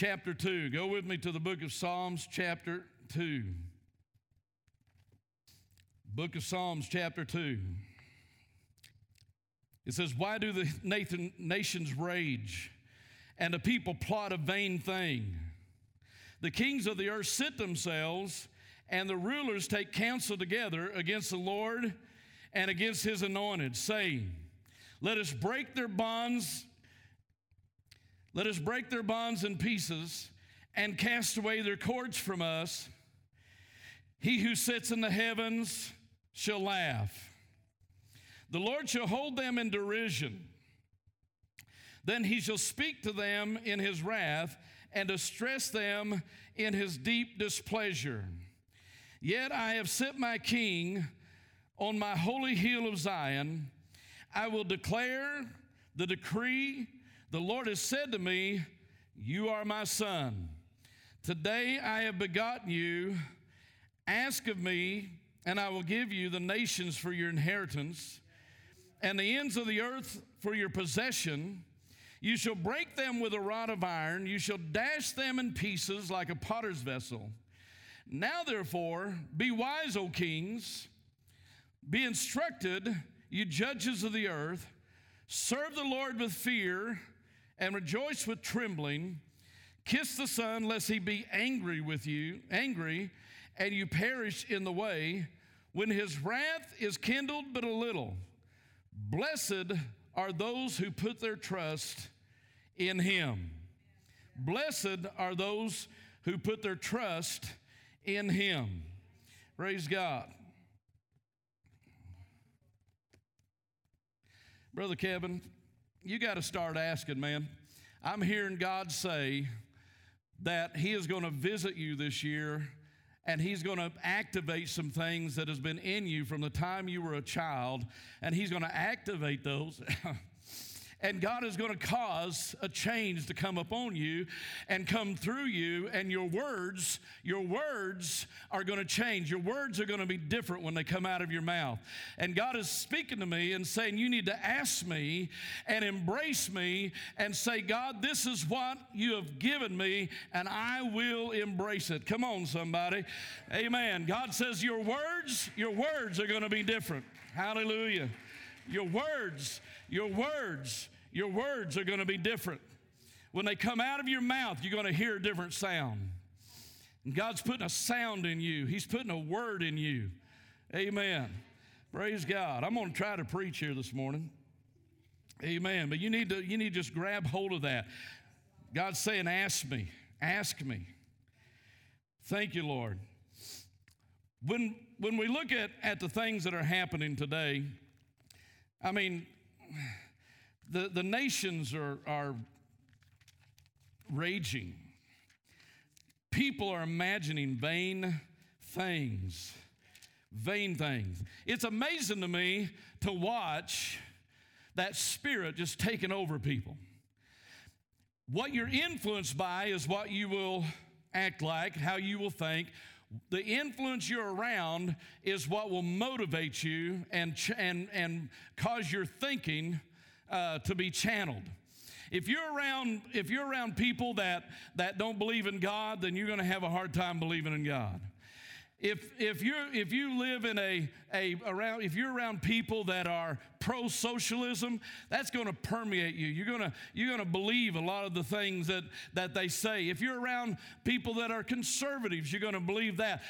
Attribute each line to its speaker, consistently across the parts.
Speaker 1: chapter 2. Go with me to the book of Psalms, chapter 2. Book of Psalms, chapter 2. It says, Why do the Nathan, nations rage and the people plot a vain thing? The kings of the earth sit themselves, and the rulers take counsel together against the Lord and against his anointed, saying, Let us break their bonds let us break their bonds in pieces and cast away their cords from us. He who sits in the heavens shall laugh. The Lord shall hold them in derision. Then he shall speak to them in his wrath and distress them in his deep displeasure. Yet I have set my king on my holy hill of Zion. I will declare the decree the Lord has said to me, You are my son. Today I have begotten you. Ask of me, and I will give you the nations for your inheritance, and the ends of the earth for your possession. You shall break them with a rod of iron, you shall dash them in pieces like a potter's vessel. Now, therefore, be wise, O kings, be instructed, you judges of the earth, serve the Lord with fear and rejoice with trembling. Kiss the Son, lest he be angry with you, angry, and you perish in the way, when his wrath is kindled but a little. Blessed are those who put their trust in him. Blessed are those who put their trust in him. Praise God. Brother Kevin, you got to start asking, man. I'm hearing God say that He is going to visit you this year and he's going to activate some things that has been in you from the time you were a child and he's going to activate those And God is going to cause a change to come upon you and come through you. And your words, your words are going to change. Your words are going to be different when they come out of your mouth. And God is speaking to me and saying, You need to ask me and embrace me and say, God, this is what you have given me, and I will embrace it. Come on, somebody. Amen. God says, Your words, your words are going to be different. Hallelujah. Your words, your words, your words are going to be different. When they come out of your mouth, you're going to hear a different sound. And God's putting a sound in you, He's putting a word in you. Amen. Praise God. I'm going to try to preach here this morning. Amen. But you need to you need to just grab hold of that. God's saying, ask me, ask me. Thank you, Lord. When when we look at, at the things that are happening today, I mean, the, the nations are, are raging. People are imagining vain things. Vain things. It's amazing to me to watch that spirit just taking over people. What you're influenced by is what you will act like, how you will think, the influence you're around is what will motivate you and, ch- and, and cause your thinking uh, to be channeled. If you're around, if you're around people that, that don't believe in God, then you're going to have a hard time believing in God. If, if, you if you live in a, a around if you're around people that are pro-socialism that's going to permeate you. You're going to you're going to believe a lot of the things that that they say. If you're around people that are conservatives you're going to believe that.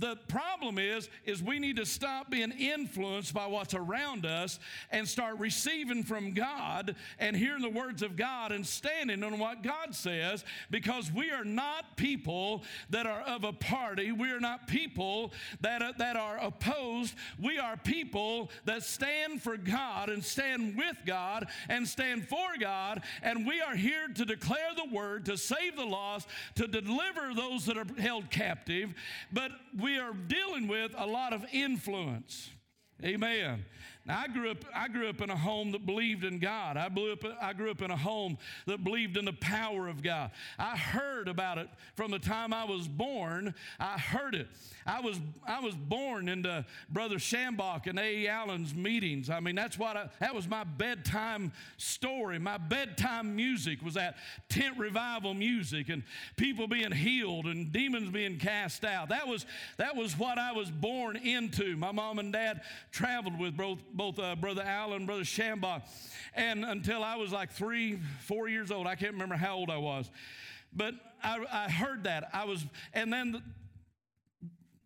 Speaker 1: The problem is is we need to stop being influenced by what's around us and start receiving from God and hearing the words of God and standing on what God says because we are not people that are of a party. We are not people that are, that are opposed we are people that stand for God and stand with God and stand for God. And we are here to declare the word, to save the lost, to deliver those that are held captive. But we are dealing with a lot of influence. Amen. I grew up, I grew up in a home that believed in God. I, blew up, I grew up in a home that believed in the power of God. I heard about it from the time I was born. I heard it. I was, I was born into Brother Schambach and A. E. Allen's meetings. I mean, that's what I, that was my bedtime story. My bedtime music was that tent revival music and people being healed and demons being cast out. That was, that was what I was born into. My mom and dad traveled with both both uh, Brother Allen, and Brother Schambach, and until I was like three, four years old. I can't remember how old I was. But I, I heard that. I was, and then the,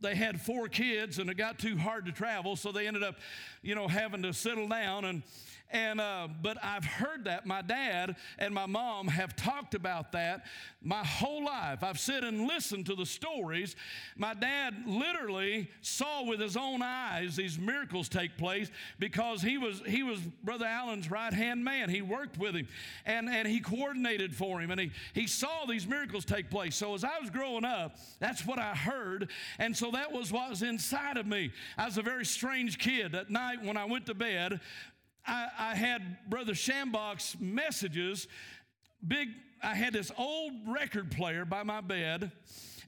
Speaker 1: they had four kids and it got too hard to travel, so they ended up, you know, having to settle down and and uh, but I've heard that. My dad and my mom have talked about that my whole life. I've sit and listened to the stories. My dad literally saw with his own eyes these miracles take place because he was he was Brother Allen's right hand man. He worked with him and, and he coordinated for him and he, he saw these miracles take place. So as I was growing up, that's what I heard. And so that was what was inside of me. I was a very strange kid. At night when I went to bed, I, I had Brother Schambach's messages. Big, I had this old record player by my bed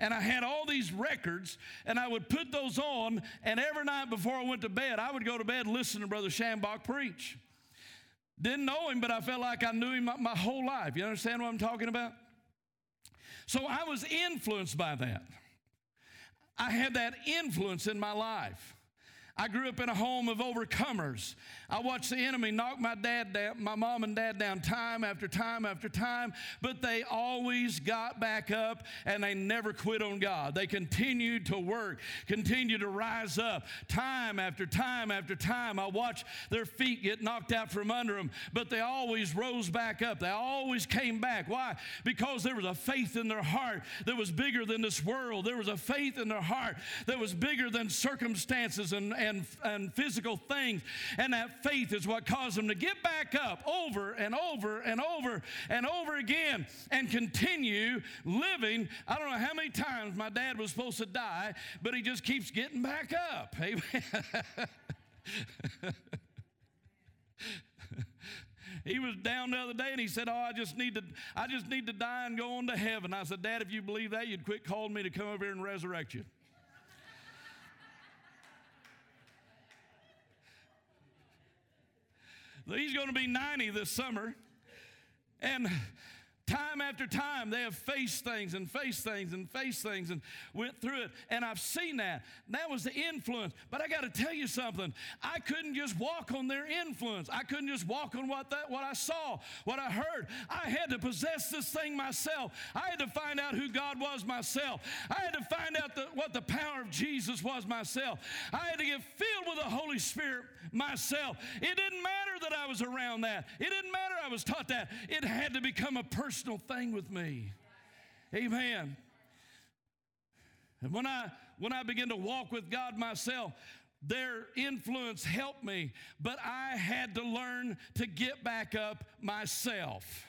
Speaker 1: and I had all these records, and I would put those on, and every night before I went to bed, I would go to bed and listen to Brother Schambach preach. Didn't know him, but I felt like I knew him my, my whole life. You understand what I'm talking about? So I was influenced by that. I had that influence in my life. I grew up in a home of overcomers. I watched the enemy knock my dad down, my mom and dad down time after time after time, but they always got back up and they never quit on God. They continued to work, continued to rise up time after time after time. I watched their feet get knocked out from under them, but they always rose back up. They always came back. Why? Because there was a faith in their heart that was bigger than this world. There was a faith in their heart that was bigger than circumstances and and, and physical things. And that faith is what caused them to get back up over and over and over and over again and continue living. I don't know how many times my dad was supposed to die, but he just keeps getting back up. Amen. he was down the other day and he said, Oh, I just need to, I just need to die and go on to heaven. I said, Dad, if you believe that, you'd quit calling me to come over here and resurrect you. He's going to be 90 this summer. And Time after time, they have faced things and faced things and faced things and went through it. And I've seen that. That was the influence. But I got to tell you something. I couldn't just walk on their influence. I couldn't just walk on what that what I saw, what I heard. I had to possess this thing myself. I had to find out who God was myself. I had to find out the, what the power of Jesus was myself. I had to get filled with the Holy Spirit myself. It didn't matter that I was around that. It didn't matter I was taught that. It had to become a person personal thing with me. Amen. And when I when I began to walk with God myself, their influence helped me, but I had to learn to get back up myself.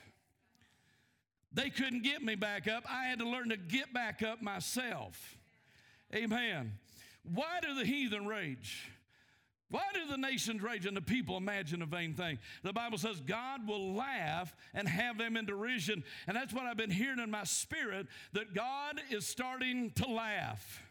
Speaker 1: They couldn't get me back up. I had to learn to get back up myself. Amen. Why do the heathen rage? Why do the nations rage and the people imagine a vain thing? The Bible says God will laugh and have them in derision. And that's what I've been hearing in my spirit that God is starting to laugh.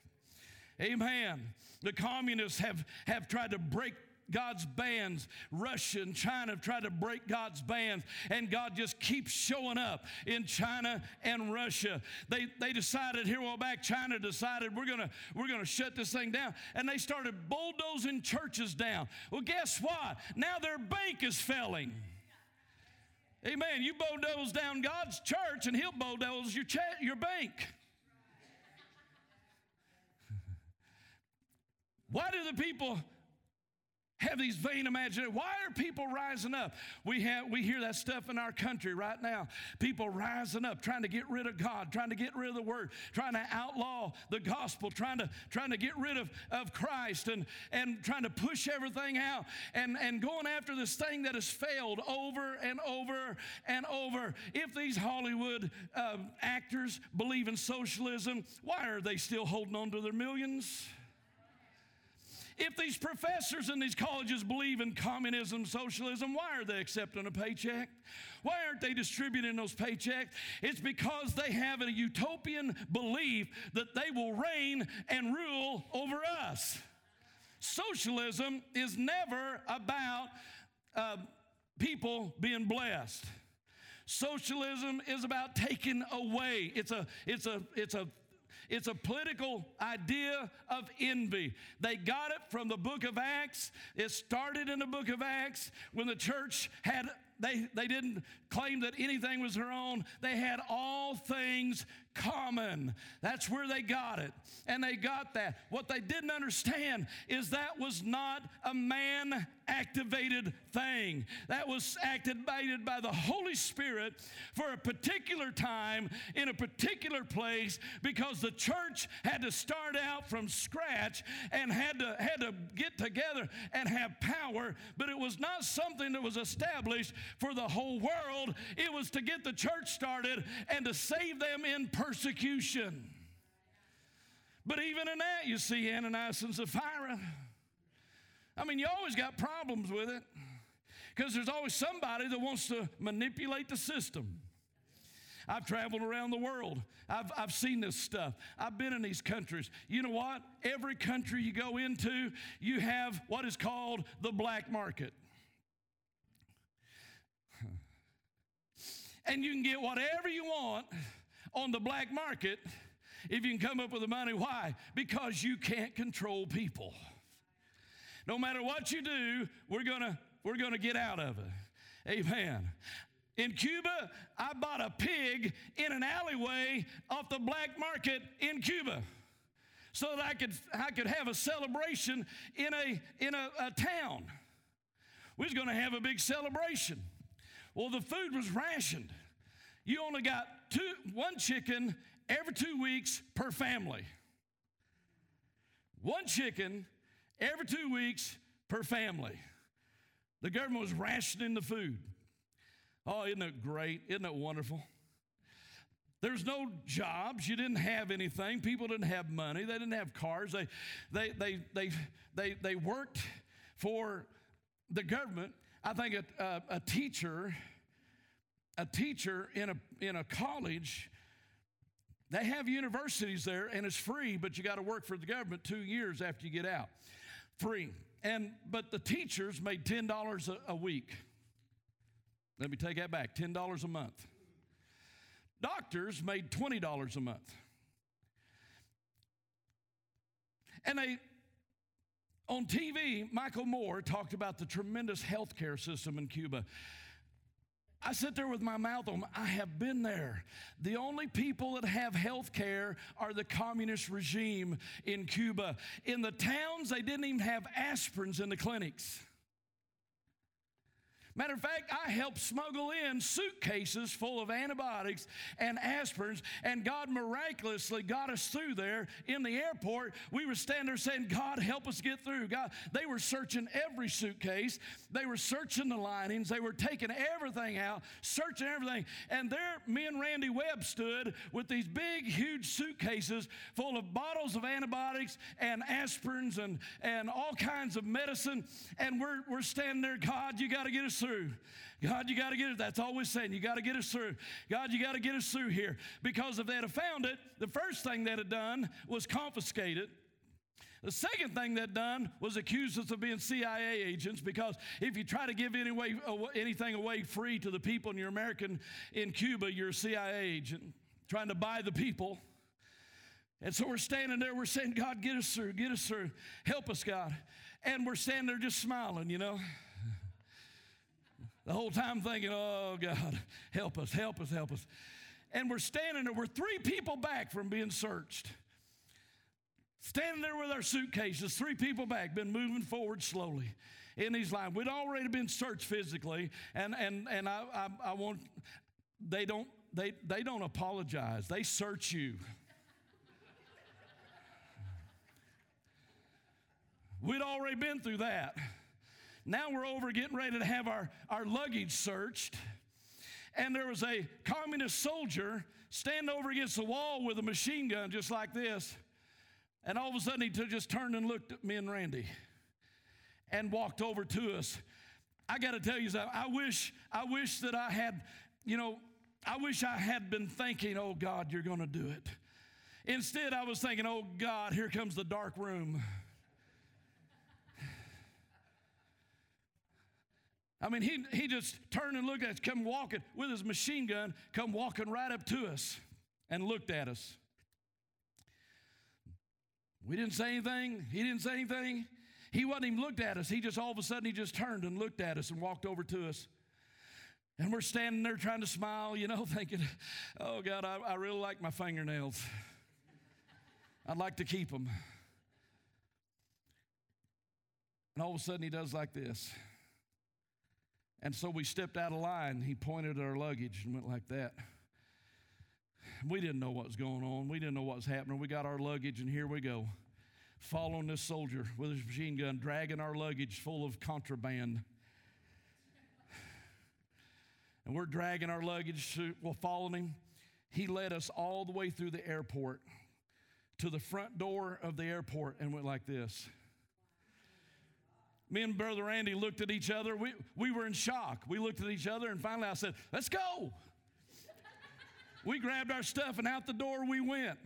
Speaker 1: Amen. The communists have, have tried to break God's bands. Russia and China have tried to break God's bands, and God just keeps showing up in China and Russia. They, they decided here a while back, China decided we're gonna we're gonna shut this thing down, and they started bulldozing churches down. Well, guess what? Now their bank is failing. Amen. You bulldoze down God's church, and He'll bulldoze your, cha- your bank. Why do the people have these vain imaginations. Why are people rising up? We have we hear that stuff in our country right now. People rising up, trying to get rid of God, trying to get rid of the word, trying to outlaw the gospel, trying to trying to get rid of, of Christ and and trying to push everything out and, and going after this thing that has failed over and over and over. If these Hollywood uh, actors believe in socialism, why are they still holding on to their millions? If these professors in these colleges believe in communism, socialism, why are they accepting a paycheck? Why aren't they distributing those paychecks? It's because they have a utopian belief that they will reign and rule over us. Socialism is never about uh, people being blessed. Socialism is about taking away. It's a, it's a, it's a it's a political idea of envy. They got it from the book of Acts. It started in the book of Acts when the church had they, they didn't claim that anything was their own. They had all things common. That's where they got it. And they got that. What they didn't understand is that was not a man activated thing. That was activated by the Holy Spirit for a particular time in a particular place because the church had to start out from scratch and had to, had to get together and have power, but it was not something that was established for the whole world. It was to get the church started and to save them in persecution. But even in that, you see Ananias and Sapphira. I mean, you always got problems with it because there's always somebody that wants to manipulate the system. I've traveled around the world. I've, I've seen this stuff. I've been in these countries. You know what? Every country you go into, you have what is called the black market. And you can get whatever you want on the black market if you can come up with the money. Why? Because you can't control people. No matter what you do, we're gonna we're gonna get out of it. Amen. In Cuba, I bought a pig in an alleyway off the black market in Cuba so that I could, I could have a celebration in a, in a, a town. We was going to have a big celebration. Well, the food was rationed. You only got two, one chicken every two weeks per family. One chicken every two weeks per family. The government was rationing the food. Oh, isn't it great? Isn't it wonderful? There's no jobs. You didn't have anything. People didn't have money. They didn't have cars. They, they, they, they, they, they worked for the government. I think a, a, a teacher, a teacher in a, in a college, they have universities there and it's free, but you got to work for the government two years after you get out free. And but the teachers made ten dollars a week. Let me take that back. Ten dollars a month. Doctors made twenty dollars a month. And they on TV, Michael Moore talked about the tremendous healthcare system in Cuba. I sit there with my mouth open. I have been there. The only people that have health care are the communist regime in Cuba. In the towns, they didn't even have aspirins in the clinics. Matter of fact, I helped smuggle in suitcases full of antibiotics and aspirins, and God miraculously got us through there in the airport. We were standing there saying, God, help us get through. God, they were searching every suitcase, they were searching the linings, they were taking everything out, searching everything. And there, me and Randy Webb stood with these big, huge suitcases full of bottles of antibiotics and aspirins and, and all kinds of medicine. And we're, we're standing there, God, you got to get us through. God, you got to get it. That's we're saying. You got to get us through. God, you got to get us through here. Because if they'd have found it, the first thing they'd have done was confiscate it. The second thing they'd done was accuse us of being CIA agents because if you try to give any way, anything away free to the people and you're American in Cuba, you're a CIA agent trying to buy the people. And so we're standing there, we're saying, God, get us through, get us through, help us, God. And we're standing there just smiling, you know. The whole time thinking, oh God, help us, help us, help us. And we're standing there, we're three people back from being searched. Standing there with our suitcases, three people back, been moving forward slowly in these lines. We'd already been searched physically, and and and I, I, I want they don't they they don't apologize. They search you. We'd already been through that. Now we're over getting ready to have our, our luggage searched. And there was a communist soldier standing over against the wall with a machine gun just like this. And all of a sudden, he just turned and looked at me and Randy and walked over to us. I got to tell you something. I wish, I wish that I had, you know, I wish I had been thinking, oh God, you're going to do it. Instead, I was thinking, oh God, here comes the dark room. I mean, he, he just turned and looked at us, come walking with his machine gun, come walking right up to us and looked at us. We didn't say anything. He didn't say anything. He wasn't even looked at us. He just all of a sudden he just turned and looked at us and walked over to us. And we're standing there trying to smile, you know, thinking, oh God, I, I really like my fingernails. I'd like to keep them. And all of a sudden he does like this. And so we stepped out of line. He pointed at our luggage and went like that. We didn't know what was going on. We didn't know what was happening. We got our luggage, and here we go. Following this soldier with his machine gun, dragging our luggage full of contraband. And we're dragging our luggage, we're following him. He led us all the way through the airport to the front door of the airport and went like this. Me and Brother Randy looked at each other. We, we were in shock. We looked at each other, and finally I said, Let's go. we grabbed our stuff, and out the door we went.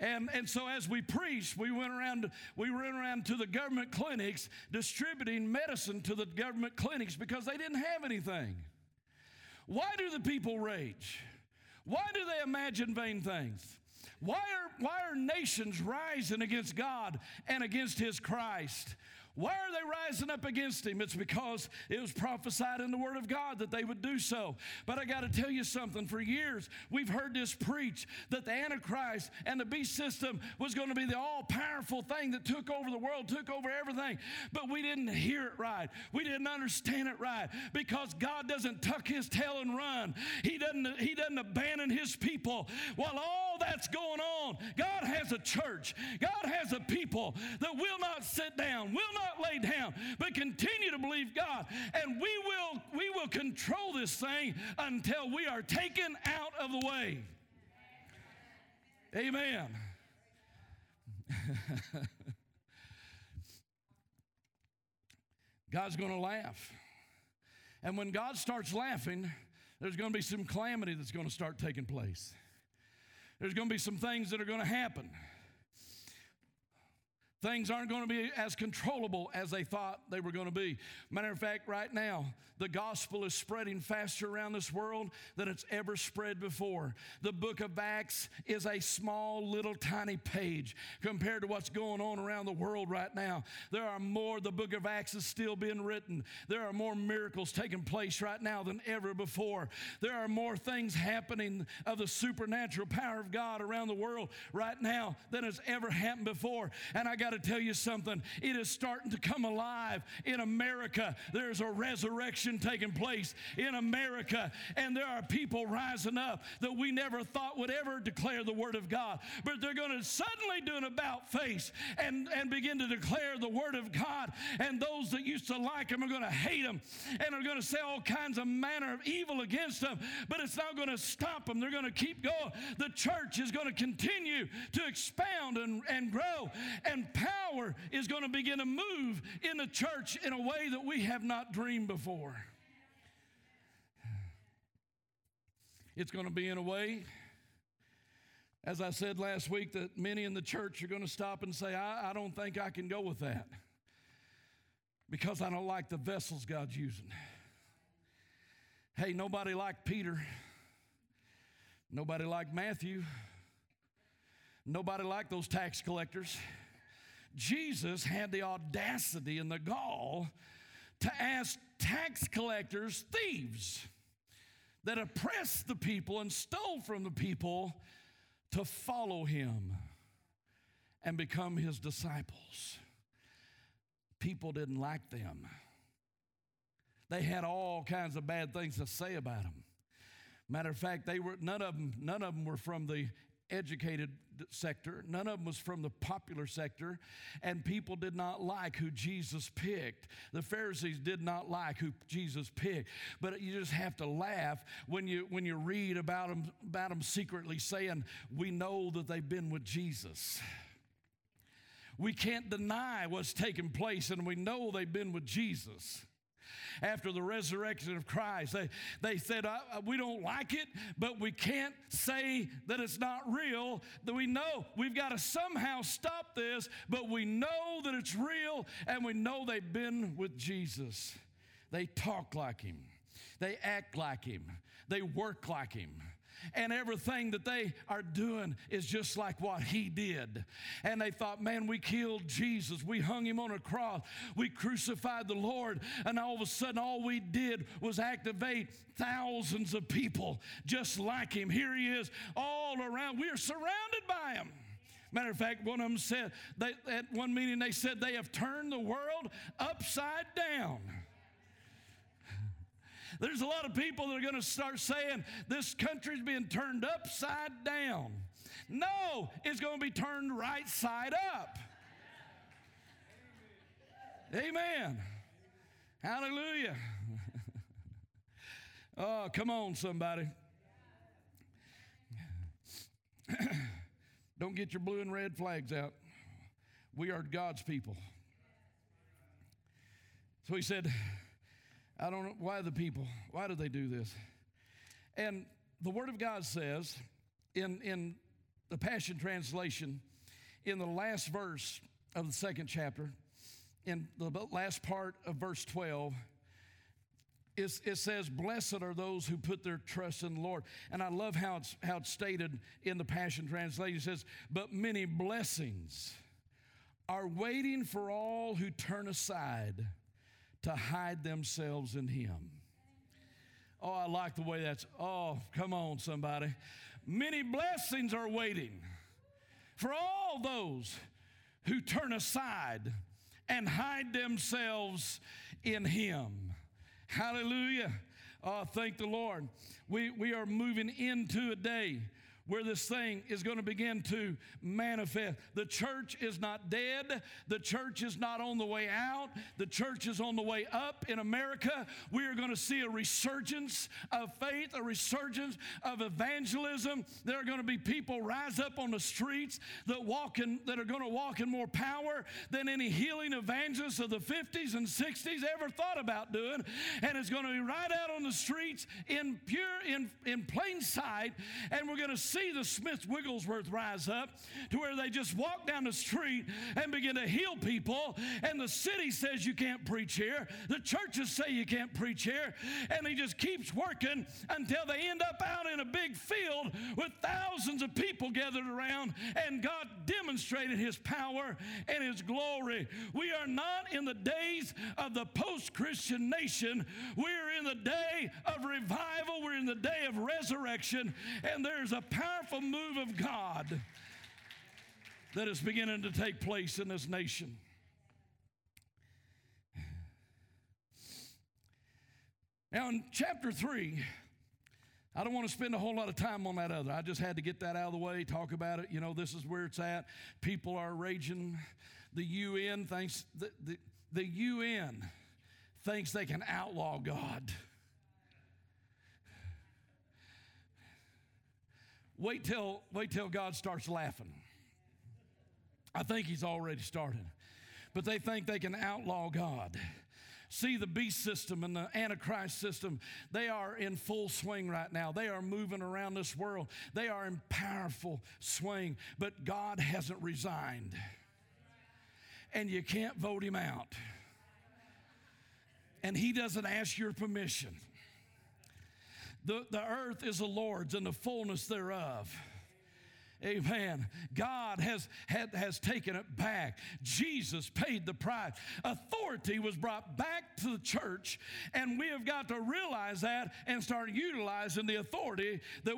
Speaker 1: And, and so as we preached, we went around, we went around to the government clinics distributing medicine to the government clinics because they didn't have anything. Why do the people rage? Why do they imagine vain things? Why are, why are nations rising against God and against His Christ? Why are they rising up against him? It's because it was prophesied in the Word of God that they would do so. But I got to tell you something. For years, we've heard this preach that the Antichrist and the beast system was going to be the all powerful thing that took over the world, took over everything. But we didn't hear it right. We didn't understand it right because God doesn't tuck his tail and run. He doesn't, he doesn't abandon his people. While all that's going on, God has a church, God has a people that will not sit down, will not lay down, but continue to believe God. And we will, we will control this thing until we are taken out of the way. Amen. God's going to laugh. And when God starts laughing, there's going to be some calamity that's going to start taking place. There's going to be some things that are going to happen. Things aren't going to be as controllable as they thought they were going to be. Matter of fact, right now, the gospel is spreading faster around this world than it's ever spread before. The book of Acts is a small, little, tiny page compared to what's going on around the world right now. There are more, the book of Acts is still being written. There are more miracles taking place right now than ever before. There are more things happening of the supernatural power of God around the world right now than has ever happened before. And I got got to tell you something. It is starting to come alive in America. There's a resurrection taking place in America, and there are people rising up that we never thought would ever declare the Word of God. But they're going to suddenly do an about face and, and begin to declare the Word of God. And those that used to like them are going to hate them and are going to say all kinds of manner of evil against them. But it's not going to stop them. They're going to keep going. The church is going to continue to expound and, and grow and power is going to begin to move in the church in a way that we have not dreamed before. It's going to be in a way, as I said last week, that many in the church are going to stop and say, I, I don't think I can go with that because I don't like the vessels God's using. Hey, nobody liked Peter. Nobody liked Matthew. Nobody liked those tax collectors. Jesus had the audacity and the gall to ask tax collectors, thieves that oppressed the people and stole from the people to follow him and become his disciples. People didn't like them. They had all kinds of bad things to say about them. Matter of fact, they were none of them. None of them were from the educated sector, none of them was from the popular sector, and people did not like who Jesus picked. The Pharisees did not like who Jesus picked. But you just have to laugh when you when you read about them about them secretly saying, "We know that they've been with Jesus." We can't deny what's taking place, and we know they've been with Jesus after the resurrection of Christ. They, they said, uh, uh, We don't like it, but we can't say that it's not real. That we know we've got to somehow stop this, but we know that it's real and we know they've been with Jesus. They talk like him, they act like him, they work like him and everything that they are doing is just like what he did. And they thought, man, we killed Jesus. We hung him on a cross. We crucified the Lord. And all of a sudden, all we did was activate thousands of people just like him. Here he is all around. We are surrounded by him. Matter of fact, one of them said, they, at one meeting, they said they have turned the world upside down. There's a lot of people that are going to start saying this country's being turned upside down. No, it's going to be turned right side up. Amen. Hallelujah. oh, come on, somebody. Don't get your blue and red flags out. We are God's people. So he said, I don't know why the people, why do they do this? And the Word of God says in, in the Passion Translation, in the last verse of the second chapter, in the last part of verse 12, it says, Blessed are those who put their trust in the Lord. And I love how it's, how it's stated in the Passion Translation. It says, But many blessings are waiting for all who turn aside to hide themselves in Him. Oh, I like the way that's, oh, come on, somebody. Many blessings are waiting for all those who turn aside and hide themselves in Him. Hallelujah. Oh, thank the Lord. We, we are moving into a day where this thing is going to begin to manifest. The church is not dead. The church is not on the way out. The church is on the way up in America. We are going to see a resurgence of faith, a resurgence of evangelism. There are going to be people rise up on the streets that walk in, that are going to walk in more power than any healing evangelists of the 50s and 60s ever thought about doing. And it's going to be right out on the streets in pure in, in plain sight, and we're going to see see the Smith Wigglesworth rise up to where they just walk down the street and begin to heal people. And the city says you can't preach here. The churches say you can't preach here. And he just keeps working until they end up out in a big field with thousands of people gathered around. And God demonstrated his power and his glory. We are not in the days of the post Christian nation. We're in the day of revival. We're in the day of resurrection. And there's a power powerful move of God that is beginning to take place in this nation. Now, in chapter 3, I don't want to spend a whole lot of time on that other. I just had to get that out of the way, talk about it. You know, this is where it's at. People are raging. The UN thinks, the, the, the UN thinks they can outlaw God. Wait till, wait till God starts laughing. I think he's already started. But they think they can outlaw God. See, the beast system and the Antichrist system, they are in full swing right now. They are moving around this world. They are in powerful swing, but God hasn't resigned. And you can't vote him out. And he doesn't ask your permission. The, the earth is the Lord's and the fullness thereof. Amen. God has, had, has taken it back. Jesus paid the price. Authority was brought back to the church, and we have got to realize that and start utilizing the authority that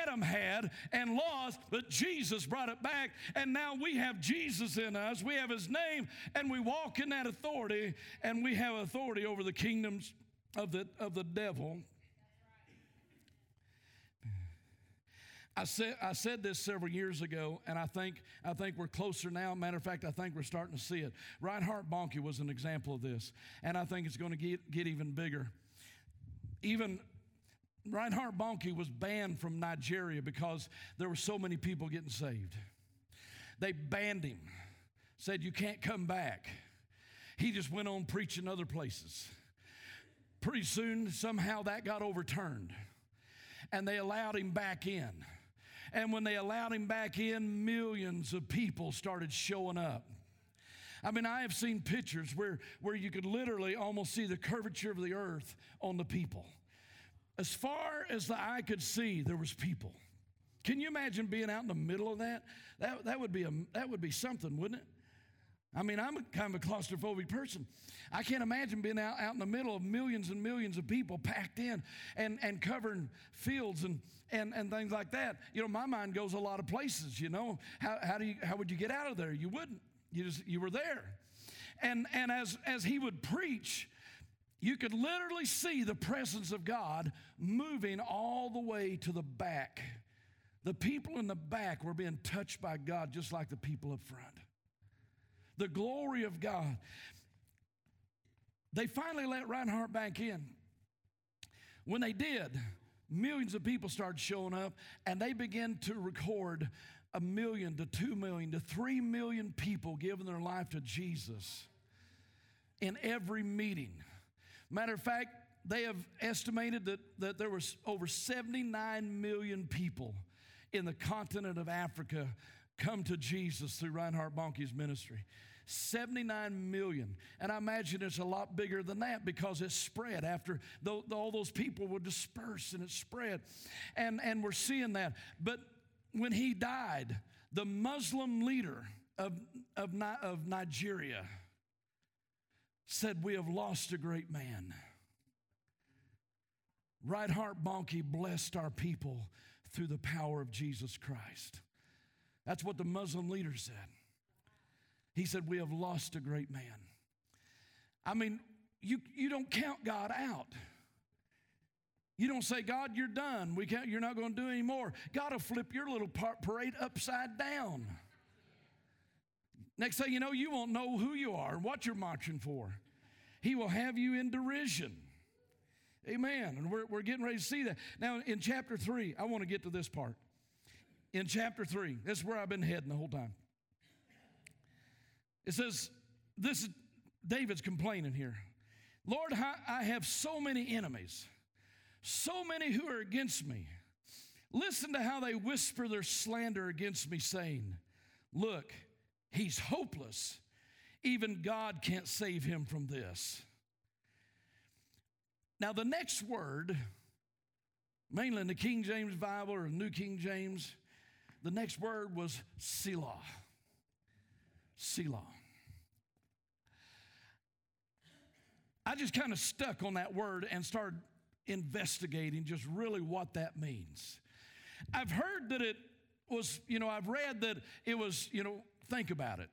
Speaker 1: Adam had and lost, but Jesus brought it back, and now we have Jesus in us. We have his name, and we walk in that authority, and we have authority over the kingdoms of the, of the devil I said, I said this several years ago, and I think, I think we're closer now. Matter of fact, I think we're starting to see it. Reinhard Bonnke was an example of this, and I think it's going to get, get even bigger. Even Reinhard Bonnke was banned from Nigeria because there were so many people getting saved. They banned him. said, You can't come back. He just went on preaching other places. Pretty soon, somehow that got overturned, and they allowed him back in. And when they allowed him back in, millions of people started showing up. I mean, I have seen pictures where, where you could literally almost see the curvature of the earth on the people. As far as the eye could see, there was people. Can you imagine being out in the middle of that? That, that, would, be a, that would be something, wouldn't it? I mean, I'm a kind of a claustrophobic person. I can't imagine being out, out in the middle of millions and millions of people packed in and, and covering fields and, and, and things like that. You know, my mind goes a lot of places, you know. How, how, do you, how would you get out of there? You wouldn't. You, just, you were there. And, and as, as he would preach, you could literally see the presence of God moving all the way to the back. The people in the back were being touched by God just like the people up front. The glory of God. They finally let Reinhard back in. When they did, millions of people started showing up and they began to record a million to two million to three million people giving their life to Jesus in every meeting. Matter of fact, they have estimated that, that there was over 79 million people in the continent of Africa come to Jesus through Reinhard Bonnke's ministry. 79 million. And I imagine it's a lot bigger than that because it spread after the, the, all those people were dispersed and it spread. And, and we're seeing that. But when he died, the Muslim leader of, of, of Nigeria said, We have lost a great man. Reinhard Bonnke blessed our people through the power of Jesus Christ. That's what the Muslim leader said. He said, We have lost a great man. I mean, you, you don't count God out. You don't say, God, you're done. We can't, you're not going to do any more. God will flip your little parade upside down. Next thing you know, you won't know who you are and what you're marching for. He will have you in derision. Amen. And we're, we're getting ready to see that. Now, in chapter 3, I want to get to this part. In chapter 3, this is where I've been heading the whole time. It says, This is David's complaining here. Lord, I have so many enemies, so many who are against me. Listen to how they whisper their slander against me, saying, Look, he's hopeless. Even God can't save him from this. Now, the next word, mainly in the King James Bible or New King James, the next word was Selah. Selah. I just kind of stuck on that word and started investigating just really what that means. I've heard that it was, you know, I've read that it was, you know, think about it.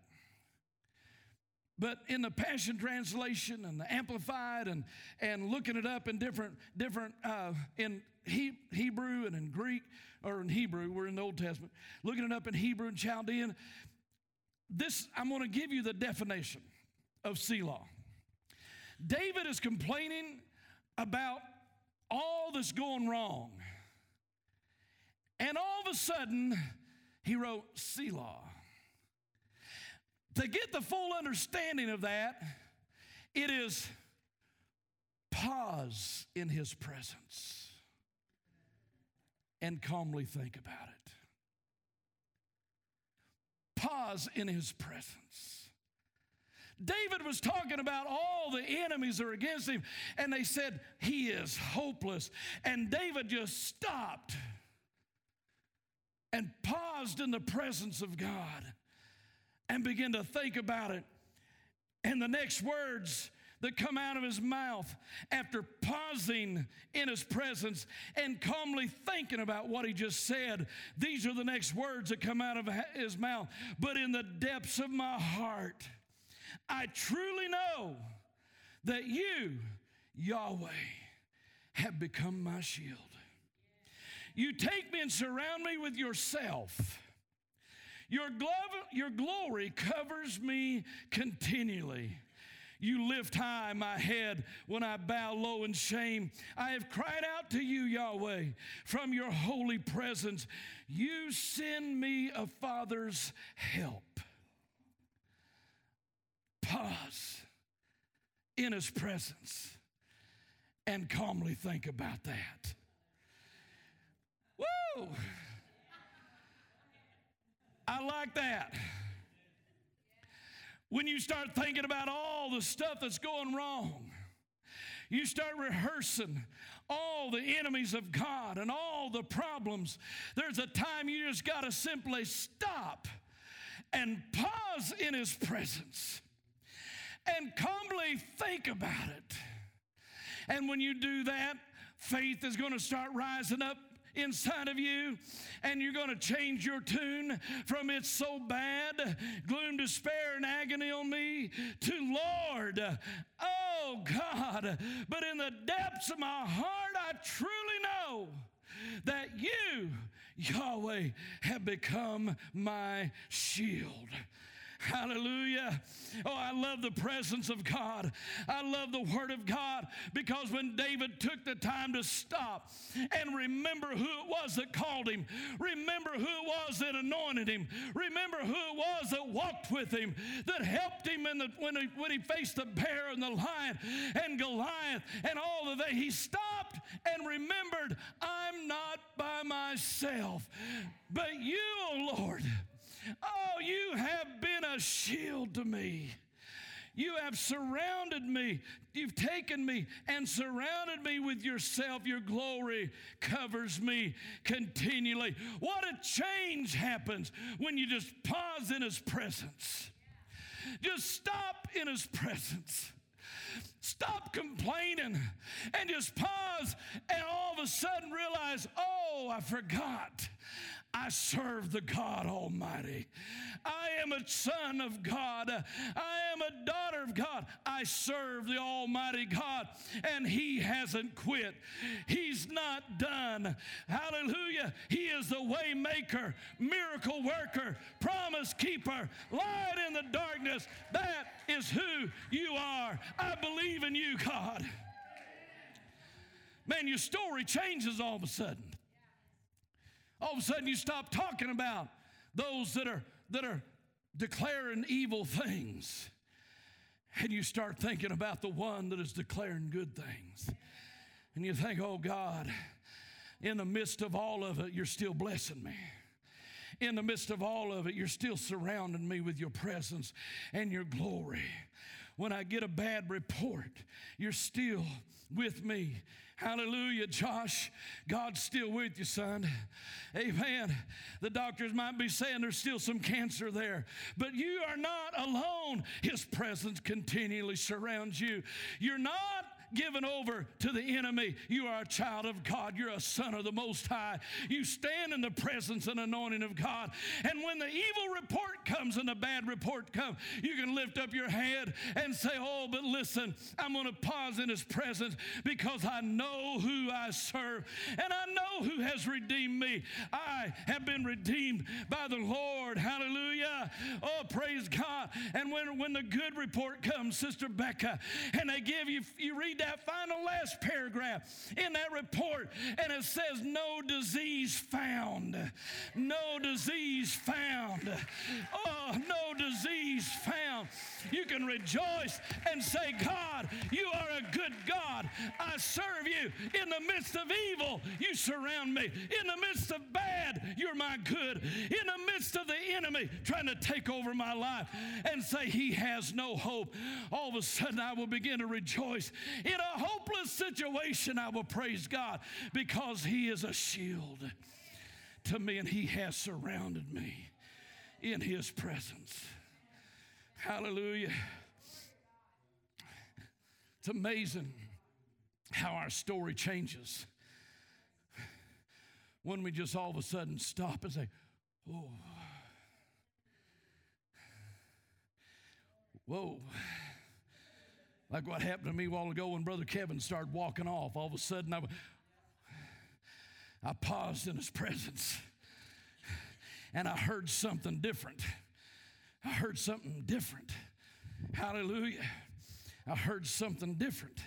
Speaker 1: But in the Passion Translation and the Amplified and, and looking it up in different, different uh, in he, Hebrew and in Greek, or in Hebrew, we're in the Old Testament, looking it up in Hebrew and Chaldean, this, I'm going to give you the definition of Selah. David is complaining about all that's going wrong. And all of a sudden, he wrote Selah. To get the full understanding of that, it is pause in his presence and calmly think about it. Pause in his presence. David was talking about all the enemies are against him, and they said, He is hopeless. And David just stopped and paused in the presence of God and began to think about it. And the next words that come out of his mouth after pausing in his presence and calmly thinking about what he just said, these are the next words that come out of his mouth. But in the depths of my heart, I truly know that you, Yahweh, have become my shield. You take me and surround me with yourself your, glove, your glory covers me continually. You lift high my head when I bow low in shame. I have cried out to you, Yahweh, from your holy presence. You send me a father's help. pause in his presence and calmly think about that. Woo! I like that. When you start thinking about all the stuff that's going wrong, you start rehearsing all the enemies of God and all the problems. There's a time you just got to simply stop and pause in His presence and calmly think about it. And when you do that, faith is going to start rising up inside of you, and you're going to change your tune from it's so bad, gloom, despair, and agony on me to Lord, oh God. But in the depths of my heart, I truly know that you, Yahweh, have become my shield. Hallelujah. Oh, I love the presence of God. I love the Word of God because when David took the time to stop and remember who it was that called him, remember who it was that anointed him, remember who it was that walked with him, that helped him in the, when, he, when he faced the bear and the lion and Goliath and all of that, he stopped and remembered, I'm not by myself, but you, oh Lord. Oh, you have been a shield to me. You have surrounded me. You've taken me and surrounded me with yourself. Your glory covers me continually. What a change happens when you just pause in His presence. Just stop in His presence. Stop complaining and just pause and all of a sudden realize, oh, I forgot. I serve the God Almighty. I am a son of God. I am a daughter of God. I serve the Almighty God, and He hasn't quit. He's not done. Hallelujah. He is the way maker, miracle worker, promise keeper, light in the darkness. That is who you are. I believe in you, God. Man, your story changes all of a sudden. All of a sudden, you stop talking about those that are, that are declaring evil things. And you start thinking about the one that is declaring good things. And you think, oh God, in the midst of all of it, you're still blessing me. In the midst of all of it, you're still surrounding me with your presence and your glory. When I get a bad report, you're still with me Hallelujah, Josh. God's still with you, son. Amen. The doctors might be saying there's still some cancer there, but you are not alone. His presence continually surrounds you. You're not given over to the enemy. You are a child of God. You're a son of the Most High. You stand in the presence and anointing of God. And when the evil report comes and the bad report comes, you can lift up your head and say, Oh, but listen, I'm going to pause in His presence because I know who I serve and I know who has redeemed me. I have been redeemed by the Lord. Hallelujah. Oh, praise God. And when, when the good report comes, Sister Becca, and they give you, you read that final last paragraph in that report, and it says, No disease found. No disease found. Oh, no disease found. You can rejoice and say, God, you are a good God. I serve you. In the midst of evil, you surround me. In the midst of bad, you're my good. In the midst of the enemy trying to take over my life and say he has no hope, all of a sudden I will begin to rejoice in a hopeless situation, I will praise God because He is a shield to me and He has surrounded me in His presence. Hallelujah. It's amazing how our story changes when we just all of a sudden stop and say, Oh, whoa. Like what happened to me a while ago when Brother Kevin started walking off. All of a sudden, I, I paused in his presence and I heard something different. I heard something different. Hallelujah. I heard something different.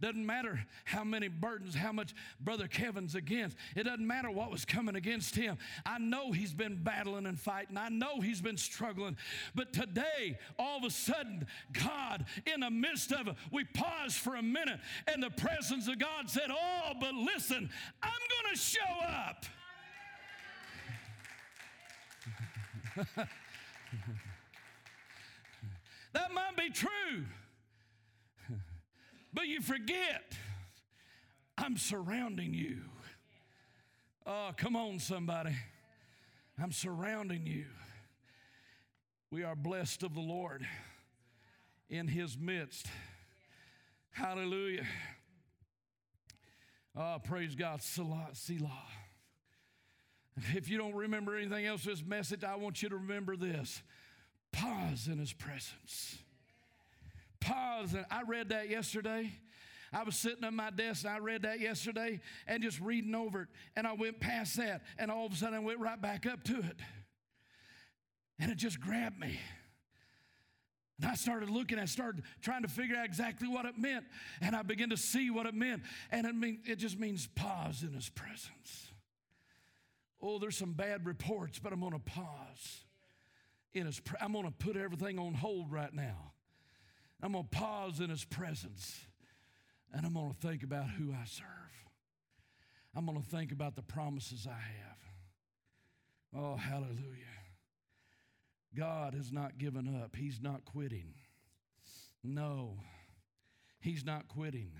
Speaker 1: Doesn't matter how many burdens, how much Brother Kevin's against. It doesn't matter what was coming against him. I know he's been battling and fighting. I know he's been struggling. But today, all of a sudden, God, in the midst of it, we paused for a minute and the presence of God said, Oh, but listen, I'm going to show up. that might be true. But you forget, I'm surrounding you. Oh, come on, somebody. I'm surrounding you. We are blessed of the Lord in his midst. Hallelujah. Oh, praise God. Selah. Selah. If you don't remember anything else this message, I want you to remember this. Pause in his presence pause. And I read that yesterday. I was sitting at my desk and I read that yesterday and just reading over it. And I went past that. And all of a sudden I went right back up to it. And it just grabbed me. And I started looking, I started trying to figure out exactly what it meant. And I began to see what it meant. And it, mean, it just means pause in his presence. Oh, there's some bad reports, but I'm going to pause in his I'm going to put everything on hold right now. I'm going to pause in his presence and I'm going to think about who I serve. I'm going to think about the promises I have. Oh, hallelujah. God has not given up, He's not quitting. No, He's not quitting.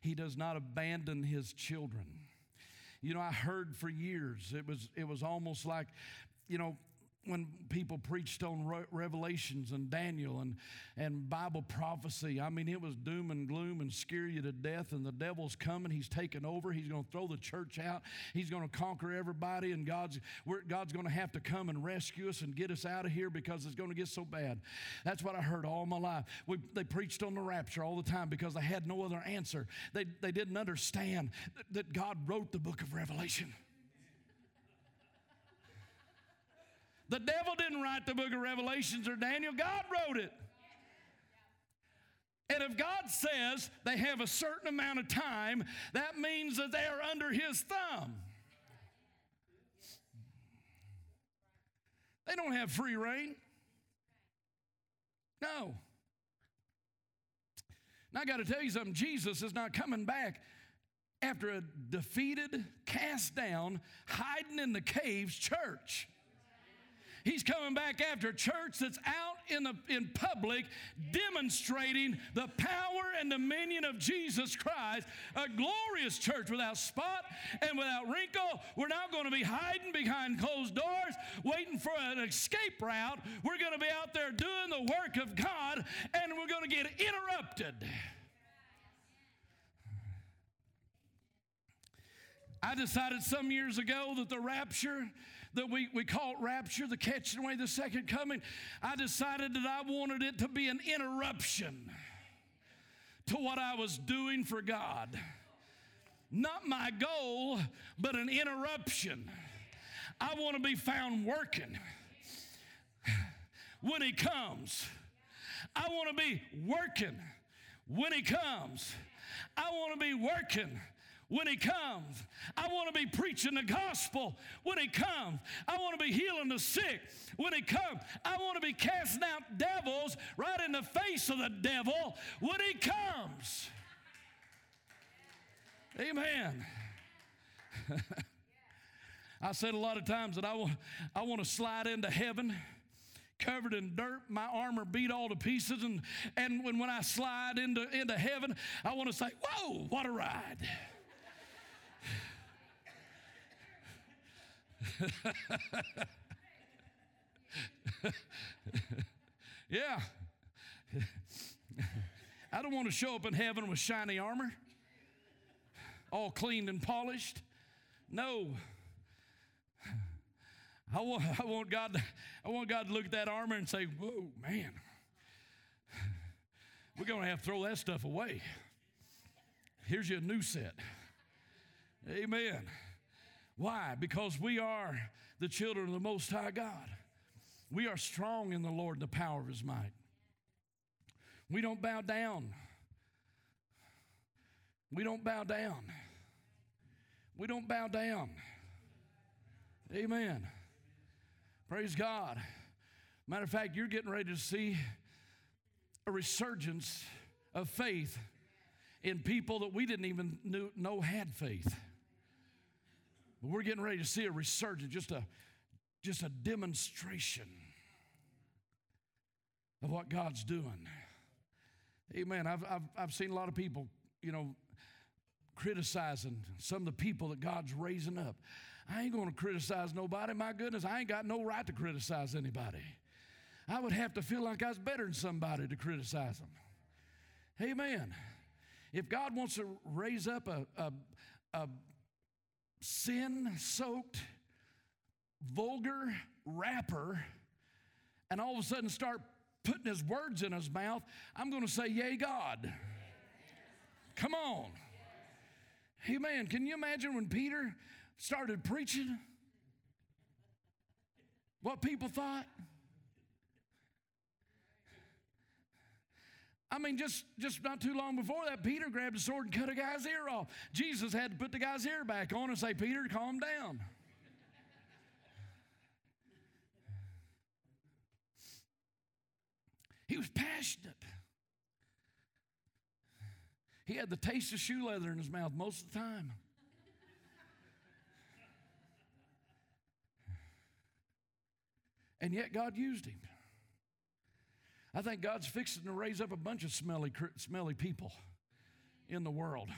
Speaker 1: He does not abandon His children. You know, I heard for years, it was, it was almost like, you know, when people preached on revelations and Daniel and, and Bible prophecy, I mean, it was doom and gloom and scare you to death, and the devil's coming. He's taking over. He's going to throw the church out. He's going to conquer everybody, and God's, God's going to have to come and rescue us and get us out of here because it's going to get so bad. That's what I heard all my life. We, they preached on the rapture all the time because they had no other answer. They, they didn't understand that God wrote the book of Revelation. The devil didn't write the book of Revelations or Daniel, God wrote it. And if God says they have a certain amount of time, that means that they are under his thumb. They don't have free reign. No. Now, I got to tell you something Jesus is not coming back after a defeated, cast down, hiding in the caves church. He's coming back after a church that's out in, the, in public demonstrating the power and dominion of Jesus Christ. A glorious church without spot and without wrinkle. We're not going to be hiding behind closed doors, waiting for an escape route. We're going to be out there doing the work of God and we're going to get interrupted. I decided some years ago that the rapture that we, we call it rapture, the catching away, the second coming, I decided that I wanted it to be an interruption to what I was doing for God. Not my goal, but an interruption. I want to be found working when He comes. I want to be working when He comes. I want to be working when he comes. I want to be preaching the gospel when he comes. I want to be healing the sick when he comes. I want to be casting out devils right in the face of the devil when he comes. Amen. I said a lot of times that I want, I want to slide into heaven covered in dirt, my armor beat all to pieces, and, and when, when I slide into, into heaven, I want to say, Whoa, what a ride! yeah. I don't want to show up in heaven with shiny armor, all cleaned and polished. No. I want, I want God to, I want God to look at that armor and say, whoa, man, we're going to have to throw that stuff away. Here's your new set. Amen. Why? Because we are the children of the Most High God. We are strong in the Lord and the power of His might. We don't bow down. We don't bow down. We don't bow down. Amen. Praise God. Matter of fact, you're getting ready to see a resurgence of faith in people that we didn't even knew, know had faith. But we're getting ready to see a resurgence, just a, just a demonstration of what God's doing. Amen. I've, I've, I've seen a lot of people, you know, criticizing some of the people that God's raising up. I ain't going to criticize nobody. My goodness, I ain't got no right to criticize anybody. I would have to feel like I was better than somebody to criticize them. Amen. If God wants to raise up a, a, a sin soaked, vulgar rapper and all of a sudden start putting his words in his mouth, I'm going to say, Yay, God. Come on. Amen. Can you imagine when Peter started preaching? What people thought? I mean, just, just not too long before that, Peter grabbed a sword and cut a guy's ear off. Jesus had to put the guy's ear back on and say, Peter, calm down. He was passionate. He had the taste of shoe leather in his mouth most of the time. And yet God used him. I think God's fixing to raise up a bunch of smelly, smelly people in the world.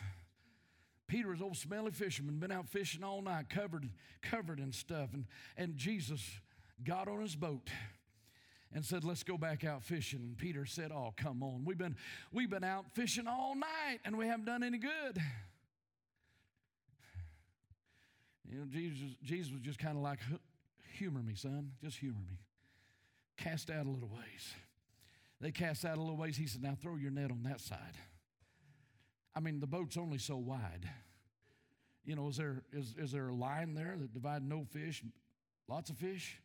Speaker 1: Peter was old smelly fisherman, been out fishing all night, covered, covered in stuff. And, and Jesus got on his boat and said, Let's go back out fishing. And Peter said, Oh, come on. We've been, we've been out fishing all night and we haven't done any good. You know, Jesus, Jesus was just kind of like, Humor me, son. Just humor me. Cast out a little ways. They cast out a little ways. He said, Now throw your net on that side. I mean, the boat's only so wide. You know, is there, is, is there a line there that divides no fish, lots of fish?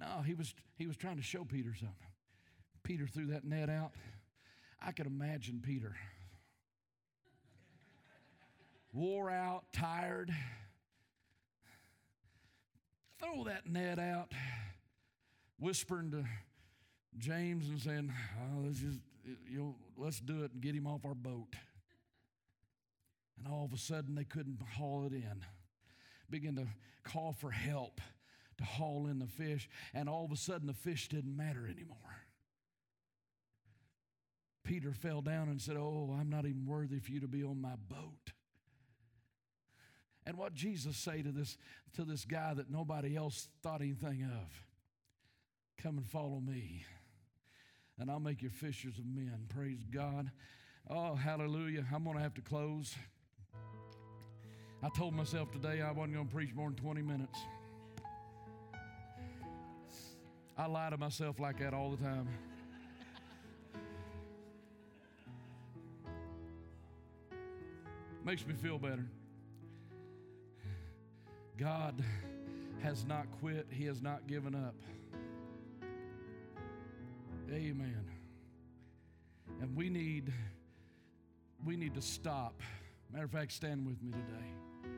Speaker 1: No, he was, he was trying to show Peter something. Peter threw that net out. I could imagine Peter. Wore out, tired. Throw that net out, whispering to James and saying, oh, let's just, you know, let's do it and get him off our boat. And all of a sudden, they couldn't haul it in. Begin to call for help to haul in the fish, and all of a sudden, the fish didn't matter anymore. Peter fell down and said, Oh, I'm not even worthy for you to be on my boat. And what Jesus say to this, to this guy that nobody else thought anything of? Come and follow me and I'll make you fishers of men. Praise God. Oh, hallelujah. I'm going to have to close. I told myself today I wasn't going to preach more than 20 minutes. I lie to myself like that all the time. Makes me feel better. God has not quit, He has not given up. Amen. And we need we need to stop. Matter of fact, stand with me today.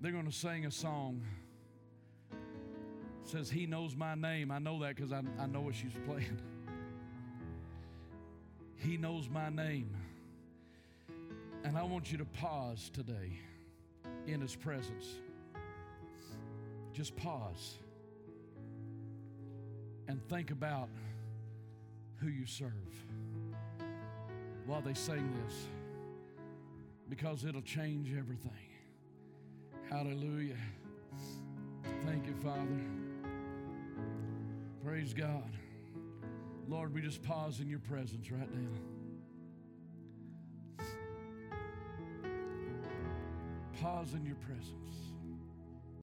Speaker 1: They're going to sing a song. It says, He knows my name. I know that because I, I know what she's playing. He knows my name. And I want you to pause today in His presence. Just pause and think about who you serve while they sing this because it'll change everything. Hallelujah. Thank you, Father. Praise God. Lord, we just pause in your presence right now. Pause in your presence.